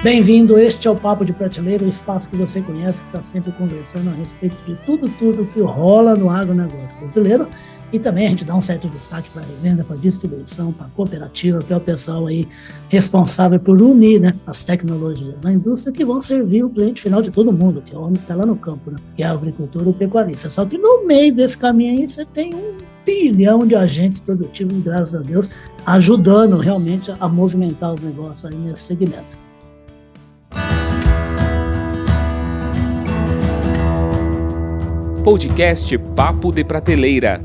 Bem-vindo, este é o Papo de Prateleira, o espaço que você conhece, que está sempre conversando a respeito de tudo, tudo que rola no agronegócio brasileiro. E também a gente dá um certo destaque para a revenda, para a distribuição, para a cooperativa, que é o pessoal aí responsável por unir né, as tecnologias na indústria que vão servir o cliente final de todo mundo, que é o homem que está lá no campo, né, que é a agricultura e o pecuarista. Só que no meio desse caminho aí você tem um bilhão de agentes produtivos, graças a Deus, ajudando realmente a movimentar os negócios aí nesse segmento. Podcast Papo de Prateleira.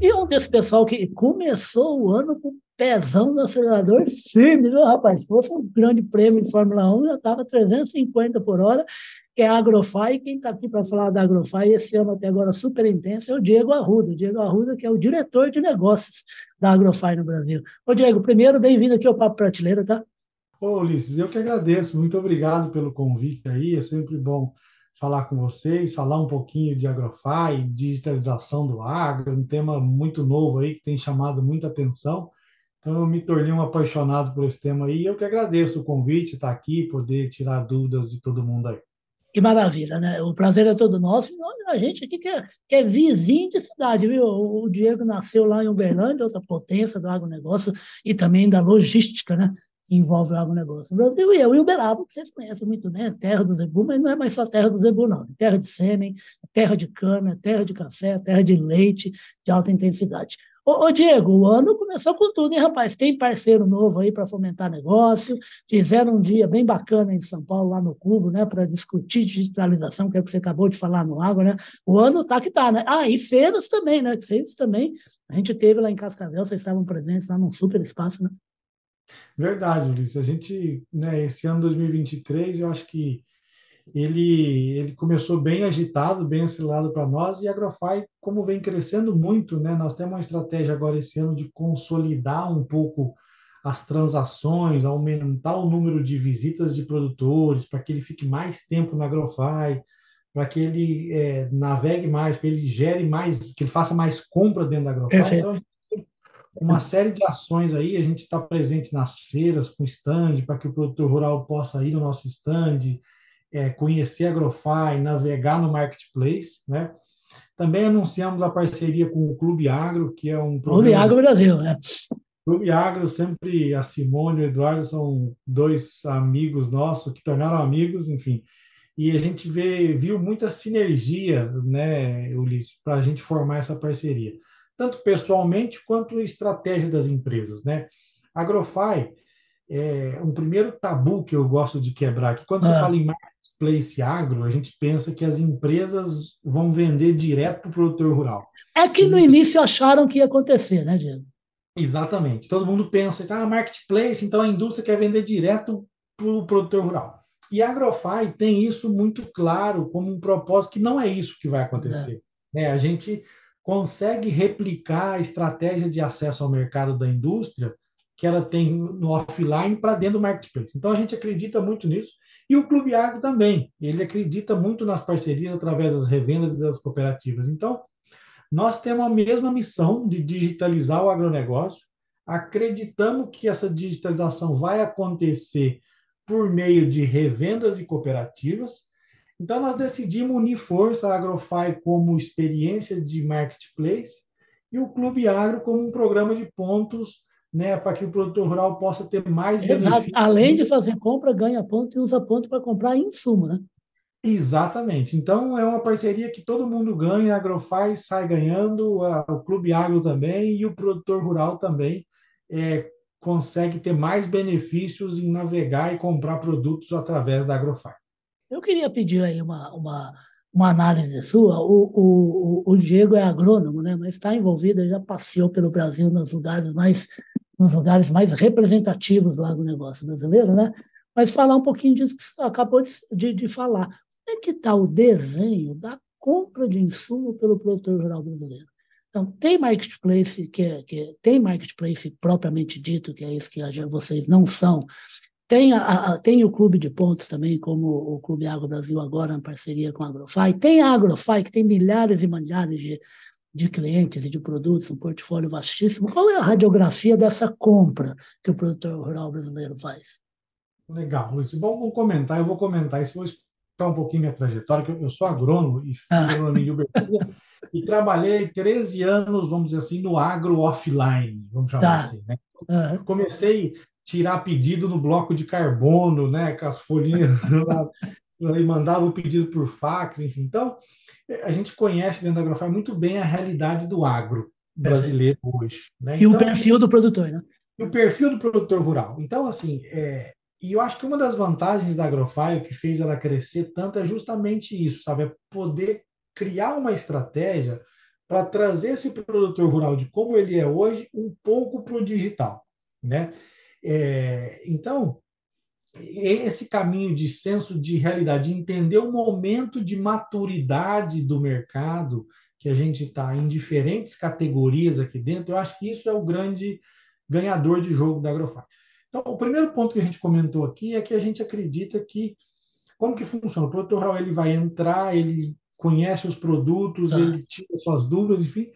E um desse pessoal que começou o ano com pezão no acelerador firme, viu, rapaz? Se fosse um grande prêmio de Fórmula 1, já estava 350 por hora, que é a Agrofy. Quem está aqui para falar da Agrofy esse ano até agora super intenso é o Diego Arruda. O Diego Arruda, que é o diretor de negócios da Agrofy no Brasil. Ô, Diego, primeiro, bem-vindo aqui ao Papo Prateleira, tá? Ô, Ulisses, eu que agradeço. Muito obrigado pelo convite aí. É sempre bom falar com vocês, falar um pouquinho de agrofy, digitalização do agro, um tema muito novo aí que tem chamado muita atenção. Então eu me tornei um apaixonado por esse tema aí. Eu que agradeço o convite, estar aqui, poder tirar dúvidas de todo mundo aí. Que maravilha, né? O prazer é todo nosso. A gente aqui que é, que é vizinho de cidade, viu? O Diego nasceu lá em Uberlândia, outra potência do agronegócio e também da logística, né? Que envolve o agronegócio no Brasil, e eu e Uberaba, que vocês conhecem muito bem, terra do zebu, mas não é mais só terra do zebu, não. Terra de sêmen, terra de cana, terra de café, terra de leite de alta intensidade. Ô, ô, Diego, o ano começou com tudo, hein, rapaz? Tem parceiro novo aí para fomentar negócio. Fizeram um dia bem bacana em São Paulo, lá no Cubo, né, para discutir digitalização, que é o que você acabou de falar no água, né? O ano tá que tá, né? Ah, e feiras também, né? Que vocês também, a gente teve lá em Cascavel, vocês estavam presentes lá num super espaço, né? Verdade, Ulisses. A gente, né, esse ano 2023, eu acho que ele, ele começou bem agitado, bem acelerado para nós, e a Agrofy, como vem crescendo muito, né, nós temos uma estratégia agora esse ano de consolidar um pouco as transações, aumentar o número de visitas de produtores, para que ele fique mais tempo na Agrofy, para que ele é, navegue mais, para que ele gere mais, que ele faça mais compra dentro da Agrofy. Então, a gente uma série de ações aí, a gente está presente nas feiras com stand, para que o produtor rural possa ir no nosso stand, é, conhecer a Agrofy, navegar no marketplace, né? Também anunciamos a parceria com o Clube Agro, que é um Clube Agro Brasil, né? Clube Agro, sempre a Simone e o Eduardo são dois amigos nossos que tornaram amigos, enfim. E a gente vê, viu muita sinergia, né, Ulisses, para a gente formar essa parceria tanto pessoalmente quanto estratégia das empresas, né? Agrofy é um primeiro tabu que eu gosto de quebrar, que quando ah. você fala em marketplace agro, a gente pensa que as empresas vão vender direto para o produtor rural. É que no início acharam que ia acontecer, né, Diego? Exatamente. Todo mundo pensa, ah, marketplace, então a indústria quer vender direto para o produtor rural. E a Agrofy tem isso muito claro como um propósito que não é isso que vai acontecer. É. É, a gente consegue replicar a estratégia de acesso ao mercado da indústria que ela tem no offline para dentro do marketplace. Então a gente acredita muito nisso e o Clube Agro também. Ele acredita muito nas parcerias através das revendas e das cooperativas. Então nós temos a mesma missão de digitalizar o agronegócio. Acreditamos que essa digitalização vai acontecer por meio de revendas e cooperativas então, nós decidimos unir força a Agrofy como experiência de marketplace e o Clube Agro como um programa de pontos né, para que o produtor rural possa ter mais benefícios. Além de fazer compra, ganha ponto e usa ponto para comprar insumo, né? Exatamente. Então, é uma parceria que todo mundo ganha, a Agrofy sai ganhando, a, o Clube Agro também e o produtor rural também é, consegue ter mais benefícios em navegar e comprar produtos através da Agrofy. Eu queria pedir aí uma, uma, uma análise sua. O, o, o Diego é agrônomo, né? mas está envolvido, já passeou pelo Brasil nos lugares mais nos lugares mais representativos do agronegócio brasileiro, né? Mas falar um pouquinho disso que você acabou de, de, de falar. Como é que está o desenho da compra de insumo pelo produtor rural brasileiro? Então, tem marketplace que, é, que é, tem marketplace propriamente dito, que é isso que vocês não são, tem, a, a, tem o Clube de Pontos também, como o Clube Agro Brasil agora, em parceria com a Agrofy. Tem a Agrofy, que tem milhares e milhares de, de clientes e de produtos, um portfólio vastíssimo. Qual é a radiografia dessa compra que o produtor rural brasileiro faz? Legal, Luiz. Bom, vamos comentar, eu vou comentar isso, vou explicar um pouquinho minha trajetória, que eu sou agrônomo e Ah, agronomia em Uberlândia e trabalhei 13 anos, vamos dizer assim, no agro offline, vamos chamar tá. assim, né? Aham, Comecei tirar pedido no bloco de carbono, né, com as folhinhas lá, e mandava o pedido por fax, enfim. Então, a gente conhece dentro da Agrofy muito bem a realidade do agro perfeito. brasileiro hoje, né? E o Então, perfil do produtor, né? e o perfil do produtor rural. Então, assim, é, e eu acho que uma das vantagens da Agrofy, que fez ela crescer tanto, é justamente isso, sabe? É poder criar uma estratégia para trazer esse produtor rural de como ele é hoje um pouco para o digital, né? É, então, esse caminho de senso de realidade, de entender o momento de maturidade do mercado, que a gente está em diferentes categorias aqui dentro, eu acho que isso é o grande ganhador de jogo da Agrofy. Então, o primeiro ponto que a gente comentou aqui é que a gente acredita que como que funciona? O produtor rural ele vai entrar, ele conhece os produtos, Tá, ele tira suas dúvidas, enfim,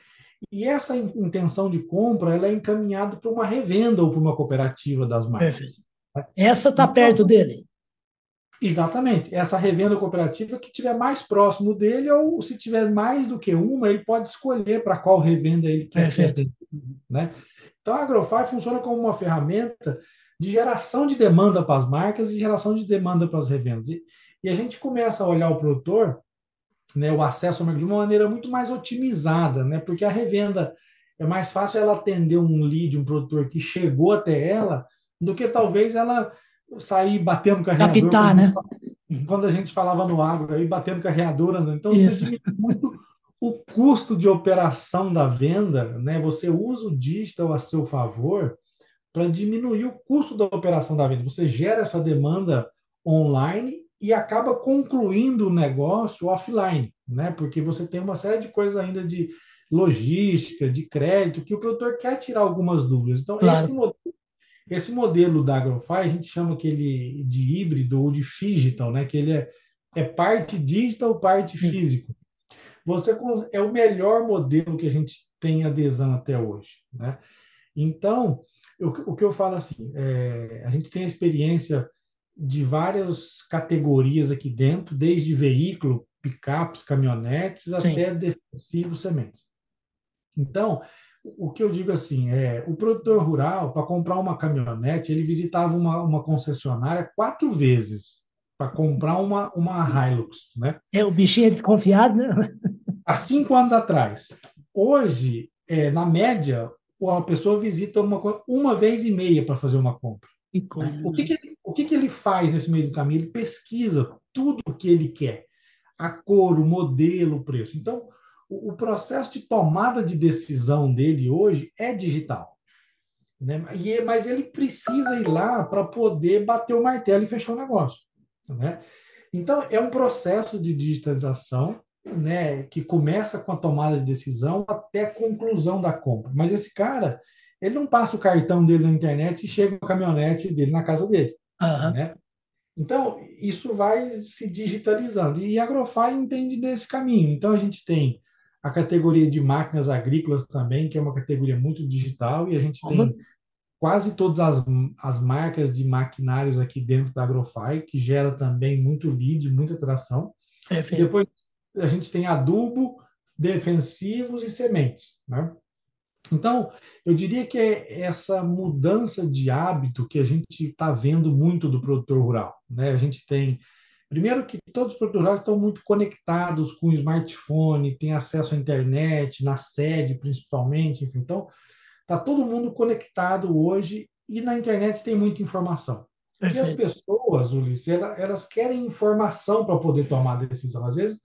e essa intenção de compra ela é encaminhada para uma revenda ou para uma cooperativa das marcas. né? Essa tá Então, perto dele. Exatamente. Essa revenda cooperativa que tiver mais próximo dele, ou se tiver mais do que uma, ele pode escolher para qual revenda ele quer atendido, né? Então, a Agrofy funciona como uma ferramenta de geração de demanda para as marcas e geração de demanda para as revendas. E, e a gente começa a olhar o produtor, né, o acesso ao mercado de uma maneira muito mais otimizada, né? Porque a revenda é mais fácil ela atender um lead, um produtor que chegou até ela, do que talvez ela sair batendo carregador, quando Captar, a gente, né? quando a gente falava no agro, aí batendo carreadora, né? Então você Isso. diminui muito o custo de operação da venda, né? Você usa o digital a seu favor para diminuir o custo da operação da venda. Você gera essa demanda online e acaba concluindo o negócio offline, né? Porque você tem uma série de coisas ainda de logística, de crédito, que o produtor quer tirar algumas dúvidas. Então, esse Claro. modelo, esse modelo da Agrofy, a gente chama que ele de híbrido ou de phygital, né? Que ele é, é parte digital, parte Sim. físico. Você é o melhor modelo que a gente tem adesão até hoje, né? Então, eu- o que eu falo assim, é, a gente tem a experiência de várias categorias aqui dentro, desde veículo, picapes, caminhonetes, Sim. até defensivos, sementes. Então, o que eu digo assim, é, o produtor rural, para comprar uma caminhonete, ele visitava uma, uma concessionária quatro vezes para comprar uma, uma Hilux, né? É, o bichinho é desconfiado, né? Há cinco anos atrás. Hoje, é, na média, a pessoa visita uma, uma vez e meia para fazer uma compra. Que coisa. O que, que, ele- o que, que ele faz nesse meio do caminho? Ele pesquisa tudo o que ele quer, a cor, o modelo, o preço. Então, o, o processo de tomada de decisão dele hoje é digital. Né? E, é- mas ele precisa ir lá para poder bater o martelo e fechar o negócio. Né? Então, é um processo de digitalização né, que começa com a tomada de decisão até a conclusão da compra. Mas esse cara, ele não passa o cartão dele na internet e chega com a caminhonete dele na casa dele, Aham. né? Então, isso vai se digitalizando. E a Agrofy entende desse caminho. Então, a gente tem a categoria de máquinas agrícolas também, que é uma categoria muito digital, e a gente tem quase todas as, as marcas de maquinários aqui dentro da Agrofy, que gera também muito lead, muita atração. E depois a gente tem adubo, defensivos e sementes, né? Então, eu diria que é essa mudança de hábito que a gente está vendo muito do produtor rural, né? A gente tem, primeiro que todos os produtores rurais estão muito conectados com o smartphone, têm acesso à internet, na sede principalmente, enfim. Então, está todo mundo conectado hoje e na internet tem muita informação. E as pessoas, Ulisses, ela- elas querem informação para poder tomar a decisão. Às vezes,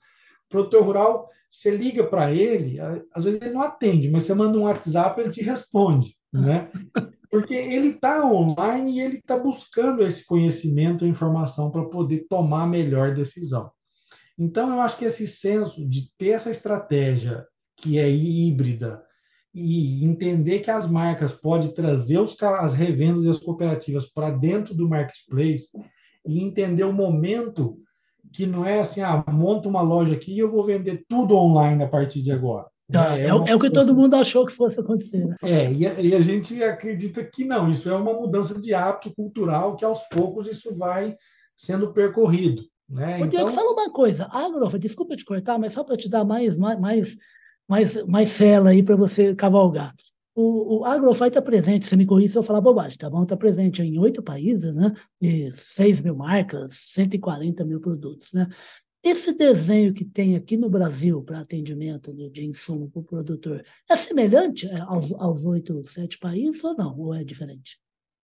produtor rural, você liga para ele, às vezes ele não atende, mas você manda um WhatsApp, ele te responde, né? Porque ele está online e ele está buscando esse conhecimento e informação para poder tomar a melhor decisão. Então, eu acho que esse senso de ter essa estratégia que é híbrida e entender que as marcas podem trazer os, as revendas e as cooperativas para dentro do marketplace e entender o momento que não é assim, ah, monta uma loja aqui e eu vou vender tudo online a partir de agora. Ah, é, é, é, o que todo mundo achou que fosse acontecer. Né? É, e a, e a, gente acredita que não, isso é uma mudança de hábito cultural que aos poucos isso vai sendo percorrido. Né? O então... Fala uma coisa, Agrofa, desculpa te cortar, mas só para te dar mais, mais, mais, mais cela aí para você cavalgar. O, o Agrofy está presente, você me corrija se eu falar bobagem, tá bom? Está presente em oito países, né? E 6 mil marcas, 140 mil produtos, né? Esse desenho que tem aqui no Brasil para atendimento de insumo para o produtor é semelhante é, aos, aos oito, sete países ou não? Ou é diferente?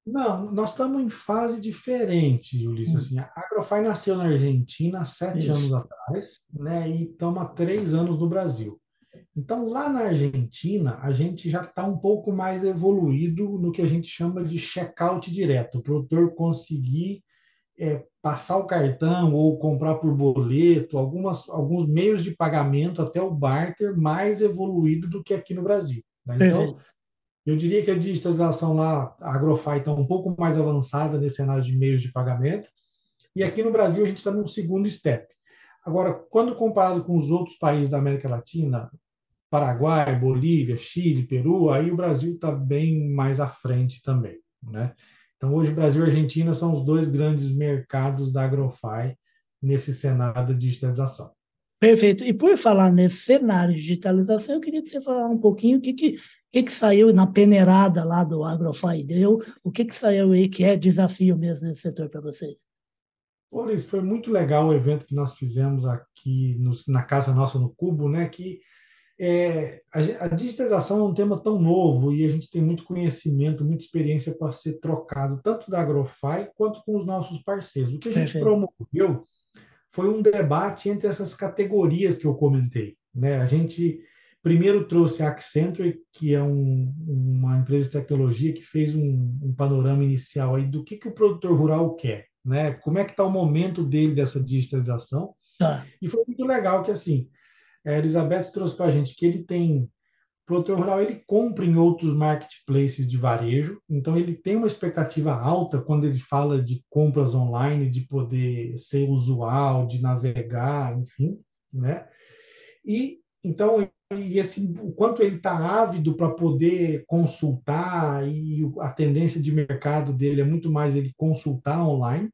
Não, nós estamos em fase diferente, Ulisses. Hum. Assim, a Agrofy nasceu na Argentina há sete Isso. anos atrás, né? E estamos há três anos no Brasil. Então, lá na Argentina, a gente já está um pouco mais evoluído no que a gente chama de checkout direto. O produtor conseguir é, passar o cartão ou comprar por boleto, algumas, alguns meios de pagamento, até o barter, mais evoluído do que aqui no Brasil. Né? Então, eu diria que a digitalização lá, a Agrofy está um pouco mais avançada nesse cenário de meios de pagamento, e aqui no Brasil a gente está no segundo step. Agora, quando comparado com os outros países da América Latina, Paraguai, Bolívia, Chile, Peru, aí o Brasil está bem mais à frente também, né? Então, hoje, Brasil e Argentina são os dois grandes mercados da Agrofy nesse cenário de digitalização. Perfeito. E por falar nesse cenário de digitalização, eu queria que você falasse um pouquinho o que, que, que, que saiu na peneirada lá do Agrofy deu, o que, que saiu aí que é desafio mesmo nesse setor para vocês. Boris, foi muito legal o evento que nós fizemos aqui no, na casa nossa no Cubo, né? Que é, a, a, digitalização é um tema tão novo e a gente tem muito conhecimento, muita experiência para ser trocado, tanto da Agrofy quanto com os nossos parceiros. O que a gente Perfeito. promoveu foi um debate entre essas categorias que eu comentei. Né? A gente primeiro trouxe a Accenture, que é um, uma empresa de tecnologia que fez um, um panorama inicial aí do que, que o produtor rural quer, né? como é que está o momento dele dessa digitalização. Tá. E foi muito legal que, assim, a Elizabeth trouxe para a gente que ele tem, o produtor rural, ele compra em outros marketplaces de varejo, então ele tem uma expectativa alta quando ele fala de compras online, de poder ser usual, de navegar, enfim, né? E então e esse, o quanto ele está ávido para poder consultar e a tendência de mercado dele é muito mais ele consultar online.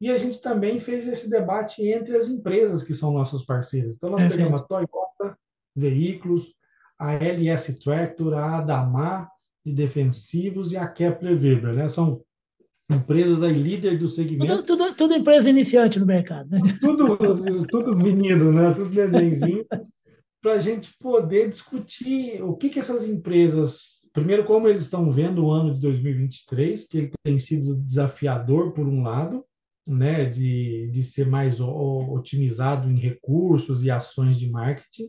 E a gente também fez esse debate entre as empresas que são nossas parceiras. Então, nós pegamos a Toyota Veículos, a LS Tractor, a Adamar de defensivos e a Kepler Weber, né? São empresas aí líder do segmento. Tudo, tudo, tudo, empresa iniciante no mercado, né? Tudo, tudo menino, né? Tudo nenenzinho. para a gente poder discutir o que, que essas empresas, primeiro, como eles estão vendo o ano de 2023, que ele tem sido desafiador por um lado, né, de, de ser mais otimizado em recursos e ações de marketing.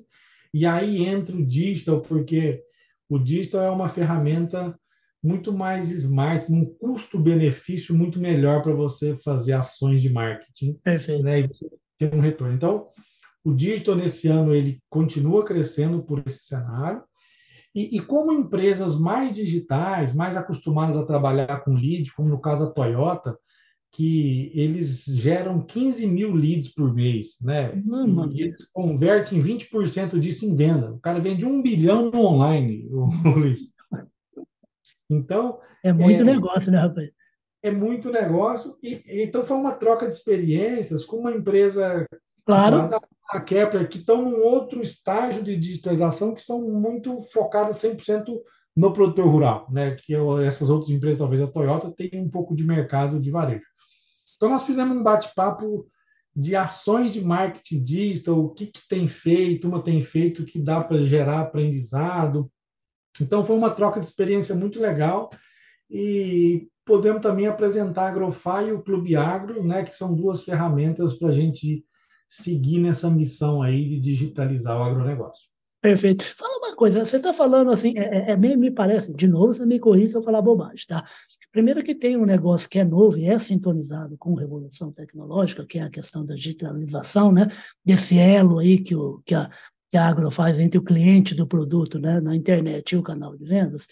E aí entra o digital, porque o digital é uma ferramenta muito mais smart, num custo-benefício muito melhor para você fazer ações de marketing. Perfeito. Né, e ter um retorno. Então, o digital nesse ano ele continua crescendo por esse cenário. E, e, como empresas mais digitais, mais acostumadas a trabalhar com lead, como no caso da Toyota, que eles geram 15 mil leads por mês, né? Não, e eles convertem 20% disso em venda. O cara vende um bilhão no online, o Luiz. Então. É muito é, negócio, né, rapaz? É muito negócio. E, então foi uma troca de experiências com uma empresa. Claro. A Kepler, que estão num outro estágio de digitalização que são muito focadas 100% no produtor rural, né? Que essas outras empresas, talvez a Toyota, tenham um pouco de mercado de varejo. Então, nós fizemos um bate-papo de ações de marketing digital, o que, que tem feito, uma tem feito que dá para gerar aprendizado. Então, foi uma troca de experiência muito legal e podemos também apresentar a Agrofy e o Clube Agro, né, que são duas ferramentas para a gente seguir nessa missão aí de digitalizar o agronegócio. Perfeito. Fala uma coisa, você está falando assim, é, é, é me parece, de novo, você me corrige se eu falar bobagem, tá? Primeiro que tem um negócio que é novo e é sintonizado com revolução tecnológica, que é a questão da digitalização, né? Desse elo aí que, o, que, a, que a Agro faz entre o cliente do produto, né? Na internet e o canal de vendas.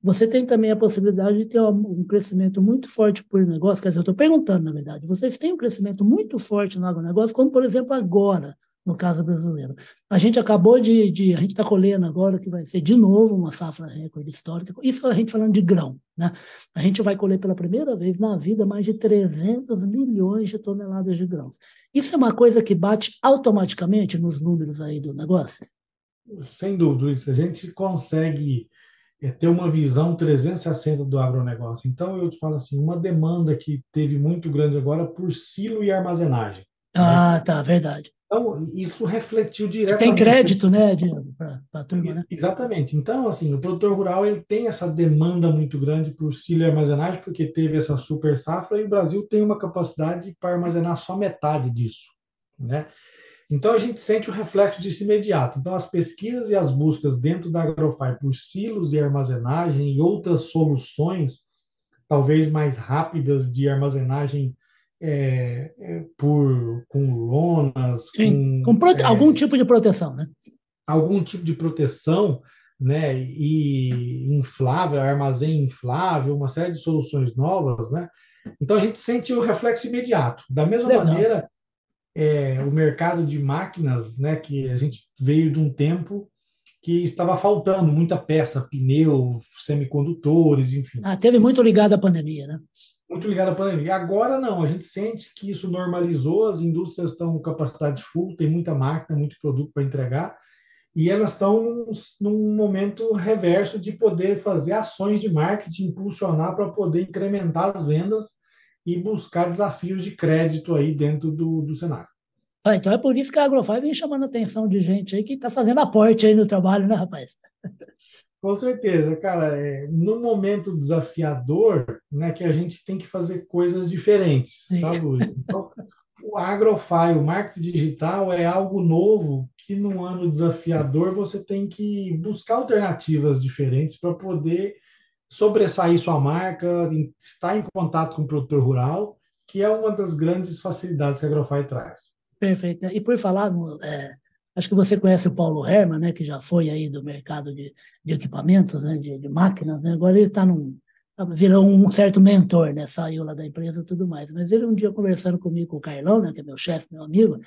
Você tem também a possibilidade de ter um crescimento muito forte por negócio. Quer dizer, eu estou perguntando, na verdade, vocês têm um crescimento muito forte no agronegócio, como, por exemplo, agora, no caso brasileiro. A gente acabou de, de a gente está colhendo agora que vai ser de novo uma safra recorde histórica, isso a gente falando de grão, né? A gente vai colher pela primeira vez na vida mais de 300 milhões de toneladas de grãos. Isso é uma coisa que bate automaticamente nos números aí do negócio? Sem dúvida, Luiz, a gente consegue é ter uma visão 360 do agronegócio. Então, eu te falo assim, uma demanda que teve muito grande agora por silo e armazenagem. Né? Ah, né? tá, verdade. Então, isso refletiu diretamente. Tem crédito, né, para a turma, né? Exatamente. Então, assim, o produtor rural ele tem essa demanda muito grande por silo e armazenagem, porque teve essa super safra e o Brasil tem uma capacidade para armazenar só metade disso, né? Então a gente sente o reflexo disso imediato. Então as pesquisas e as buscas dentro da Agrofy por silos e armazenagem e outras soluções, talvez mais rápidas de armazenagem é, é, por com lonas, Sim, com, com é, algum tipo de proteção, né? Algum tipo de proteção, né? E inflável, armazém inflável, uma série de soluções novas, né? Então a gente sente o reflexo imediato. Da mesma Legal. maneira é, o mercado de máquinas, né, que a gente veio de um tempo que estava faltando muita peça, pneu, semicondutores, enfim. Ah, teve muito ligado à pandemia, né? Muito ligado à pandemia. Agora não, a gente sente que isso normalizou, as indústrias estão com capacidade full, tem muita máquina, muito produto para entregar, e elas estão num, momento reverso de poder fazer ações de marketing, impulsionar para poder incrementar as vendas e buscar desafios de crédito aí dentro do, do cenário. Ah, então é por isso que a Agrofy vem chamando a atenção de gente aí que está fazendo aporte aí no trabalho, né, rapaz? Com certeza, cara. É, no momento desafiador, né, que a gente tem que fazer coisas diferentes, Sim. sabe, Luiz? Então, o Agrofy, o marketing digital é algo novo que num ano desafiador você tem que buscar alternativas diferentes para poder sobressair sua marca, estar em contato com o produtor rural, que é uma das grandes facilidades que a Agrofy traz. Perfeito. E por falar, é, acho que você conhece o Paulo Herman, né, que já foi aí do mercado de, de equipamentos, né, de, de máquinas, né? agora ele está num virou um certo mentor, né? Saiu lá da empresa e tudo mais. Mas ele um dia conversando comigo com o Carlão, né, que é meu chefe, meu amigo,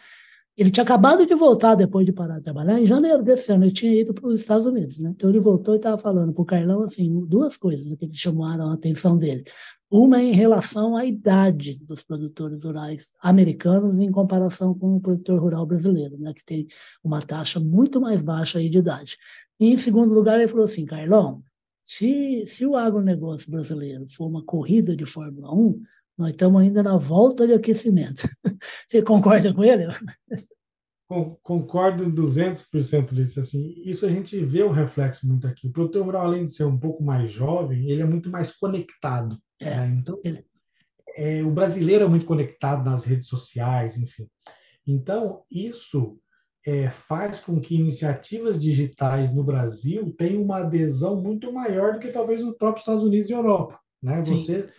ele tinha acabado de voltar depois de parar de trabalhar, em janeiro desse ano, ele tinha ido para os Estados Unidos, né? Então ele voltou e estava falando para o Carlão, assim, duas coisas que chamaram a atenção dele. Uma em relação à idade dos produtores rurais americanos em comparação com o produtor rural brasileiro, né? Que tem uma taxa muito mais baixa aí de idade. E em segundo lugar, ele falou assim, Carlão, se, se o agronegócio brasileiro for uma corrida de Fórmula 1, nós estamos ainda na volta de aquecimento. Você concorda com ele? Concordo 200% disso. Assim, isso a gente vê o reflexo muito aqui. O produtor rural, além de ser um pouco mais jovem, ele é muito mais conectado. É, né? Então, ele... é, o brasileiro é muito conectado nas redes sociais, enfim. Então, isso é, faz com que iniciativas digitais no Brasil tenham uma adesão muito maior do que talvez nos próprios Estados Unidos e Europa. Né? Você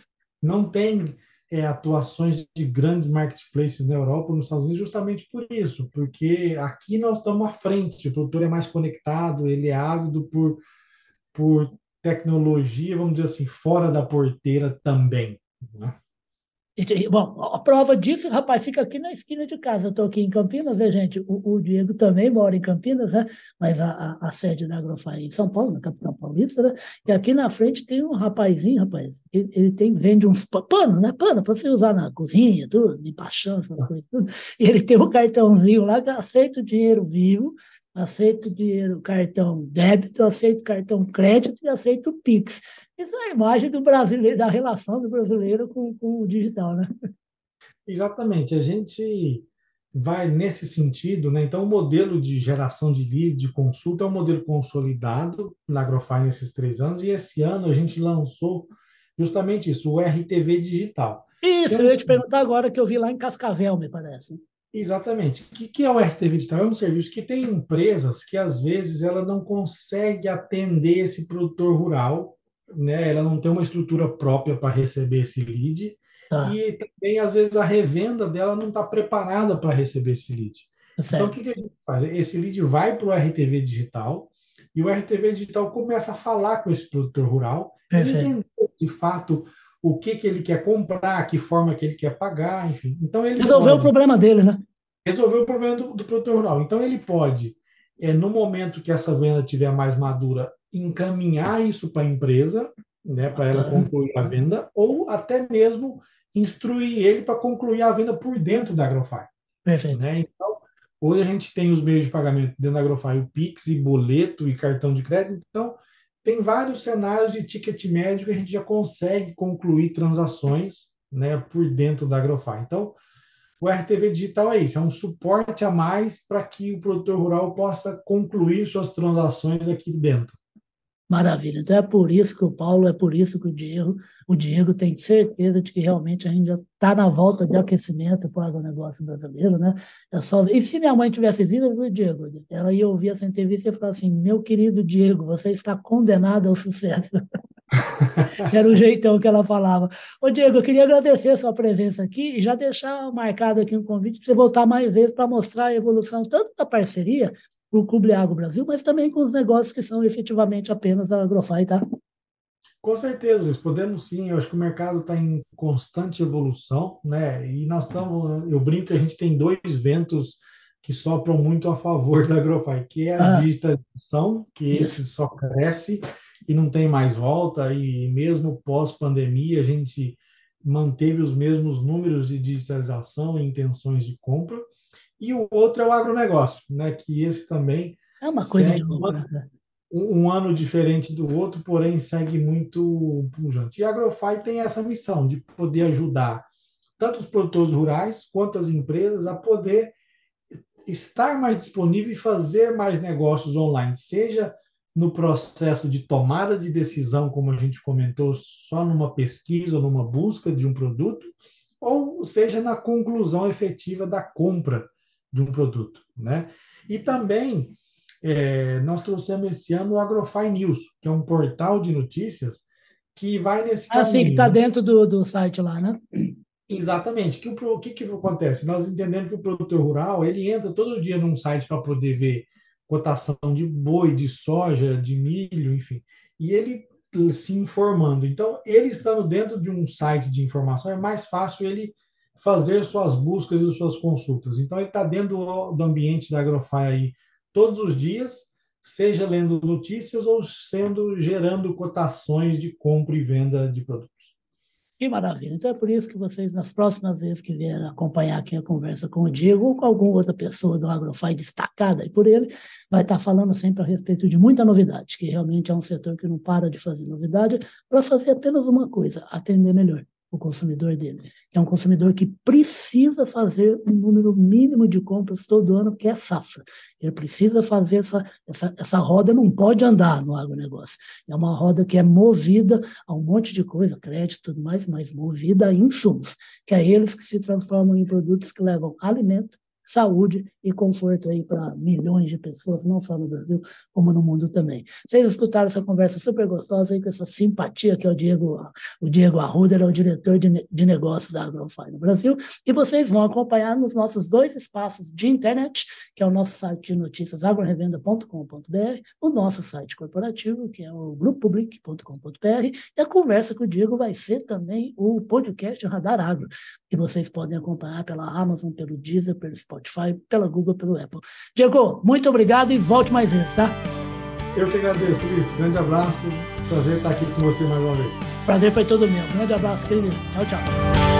não tem é, atuações de grandes marketplaces na Europa nos Estados Unidos justamente por isso, porque aqui nós estamos à frente, o produtor é mais conectado, ele é ávido por, por tecnologia, vamos dizer assim, fora da porteira também. Né? Bom, a prova disso, rapaz, fica aqui na esquina de casa. Eu estou aqui em Campinas, né, gente? O, o, Diego também mora em Campinas, né? Mas a, a, a sede da Agrofy é em São Paulo, na capital paulista, né? E aqui na frente tem um rapazinho, rapaz, ele, ele tem, vende uns pano, né? Pano para você usar na cozinha, tudo, limpar chão, essas coisas, tudo. E ele tem um cartãozinho lá que aceita o dinheiro vivo aceito dinheiro, cartão débito, aceito cartão crédito e aceito Pix. Isso é a imagem do brasileiro, da relação do brasileiro com, com o digital, né? Exatamente. A gente vai nesse sentido, né? Então, o modelo de geração de lead, de consulta, é um modelo consolidado na Agrofy nesses três anos, e esse ano a gente lançou justamente isso, o RTV Digital. Isso, eu ia te perguntar agora que eu vi lá em Cascavel, me parece. Exatamente. O que, que é o RTV Digital? É um serviço que tem empresas que, às vezes, ela não consegue atender esse produtor rural, né? ela não tem uma estrutura própria para receber esse lead, ah. e também, às vezes, a revenda dela não está preparada para receber esse lead. Certo. Então, o que, que a gente faz? Esse lead vai para o RTV Digital, e o RTV Digital começa a falar com esse produtor rural, entender, de fato, o que, que ele quer comprar, que forma que ele quer pagar, enfim. Então ele resolveu pode... o problema dele, né? resolveu o problema do, do produtor rural. Então, ele pode, é, no momento que essa venda estiver mais madura, encaminhar isso para a empresa, né, para ela concluir a venda, ou até mesmo instruir ele para concluir a venda por dentro da Agrofy. Perfeito. Né? Então, hoje a gente tem os meios de pagamento dentro da Agrofy, o Pix e boleto e cartão de crédito. Então, tem vários cenários de ticket médio que a gente já consegue concluir transações né, por dentro da Agrofy. Então, o RTV Digital é isso, é um suporte a mais para que o produtor rural possa concluir suas transações aqui dentro. Maravilha. Então é por isso que o Paulo, é por isso que o Diego, o Diego tem certeza de que realmente a gente já está na volta de aquecimento para o agronegócio brasileiro, né? É só... E se minha mãe tivesse vindo, viu, Diego, ela ia ouvir essa entrevista e falar assim: meu querido Diego, você está condenado ao sucesso. Era o jeitão que ela falava. Ô, Diego, eu queria agradecer a sua presença aqui e já deixar marcado aqui um convite para você voltar mais vezes para mostrar a evolução tanto da parceria o Clube Agro Brasil, mas também com os negócios que são efetivamente apenas da Agrofy, tá? Com certeza, Luiz, podemos sim. Eu acho que o mercado está em constante evolução, né? E nós estamos, eu brinco que a gente tem dois ventos que sopram muito a favor da Agrofy, que é a ah, digitalização, que isso. esse só cresce e não tem mais volta, e mesmo pós-pandemia a gente manteve os mesmos números de digitalização e intenções de compra e o outro é o agronegócio, né? que esse também é uma coisa de né? um, um, ano diferente do outro, porém segue muito pujante. E a Agrofy tem essa missão de poder ajudar tanto os produtores rurais quanto as empresas a poder estar mais disponível e fazer mais negócios online, seja no processo de tomada de decisão, como a gente comentou, só numa pesquisa ou numa busca de um produto, ou seja na conclusão efetiva da compra de um produto, né? E também é, nós trouxemos esse ano o Agrofy News, que é um portal de notícias que vai nesse ah, sim, que está dentro do, do site lá, né? Exatamente. Que o que, que acontece? Nós entendemos que o produtor rural ele entra todo dia num site para poder ver cotação de boi, de soja, de milho, enfim, e ele se informando. Então, ele estando dentro de um site de informação é mais fácil ele fazer suas buscas e suas consultas. Então, ele está dentro do, ambiente da Agrofy aí todos os dias, seja lendo notícias ou sendo gerando cotações de compra e venda de produtos. Que maravilha. Então é por isso que vocês, nas próximas vezes que vierem acompanhar aqui a conversa com o Diego ou com alguma outra pessoa do Agrofy destacada aí por ele, vai estar falando sempre a respeito de muita novidade, que realmente é um setor que não para de fazer novidade para fazer apenas uma coisa, atender melhor o consumidor dele, é um consumidor que precisa fazer um número mínimo de compras todo ano, que é safra. Ele precisa fazer essa, essa, essa roda, não pode andar no agronegócio. É uma roda que é movida a um monte de coisa, crédito e tudo mais, mas movida a insumos, que é eles que se transformam em produtos que levam alimento, saúde e conforto aí para milhões de pessoas, não só no Brasil, como no mundo também. Vocês escutaram essa conversa super gostosa aí com essa simpatia que é o Diego, o Diego Arruda, ele é o diretor de, de negócios da Agrofy no Brasil, e vocês vão acompanhar nos nossos dois espaços de internet, que é o nosso site de notícias agrorevenda.com.br, o nosso site corporativo, que é o grupopublic.com.br, e a conversa com o Diego vai ser também o podcast Radar Agro, que vocês podem acompanhar pela Amazon, pelo Deezer, pelo Spotify, Spotify, pela Google, pelo Apple. Diego, muito obrigado e volte mais vezes, tá? Eu que agradeço, Luiz. Grande abraço. Prazer estar aqui com você mais uma vez. Prazer foi todo meu. Grande abraço, querido. Tchau, tchau.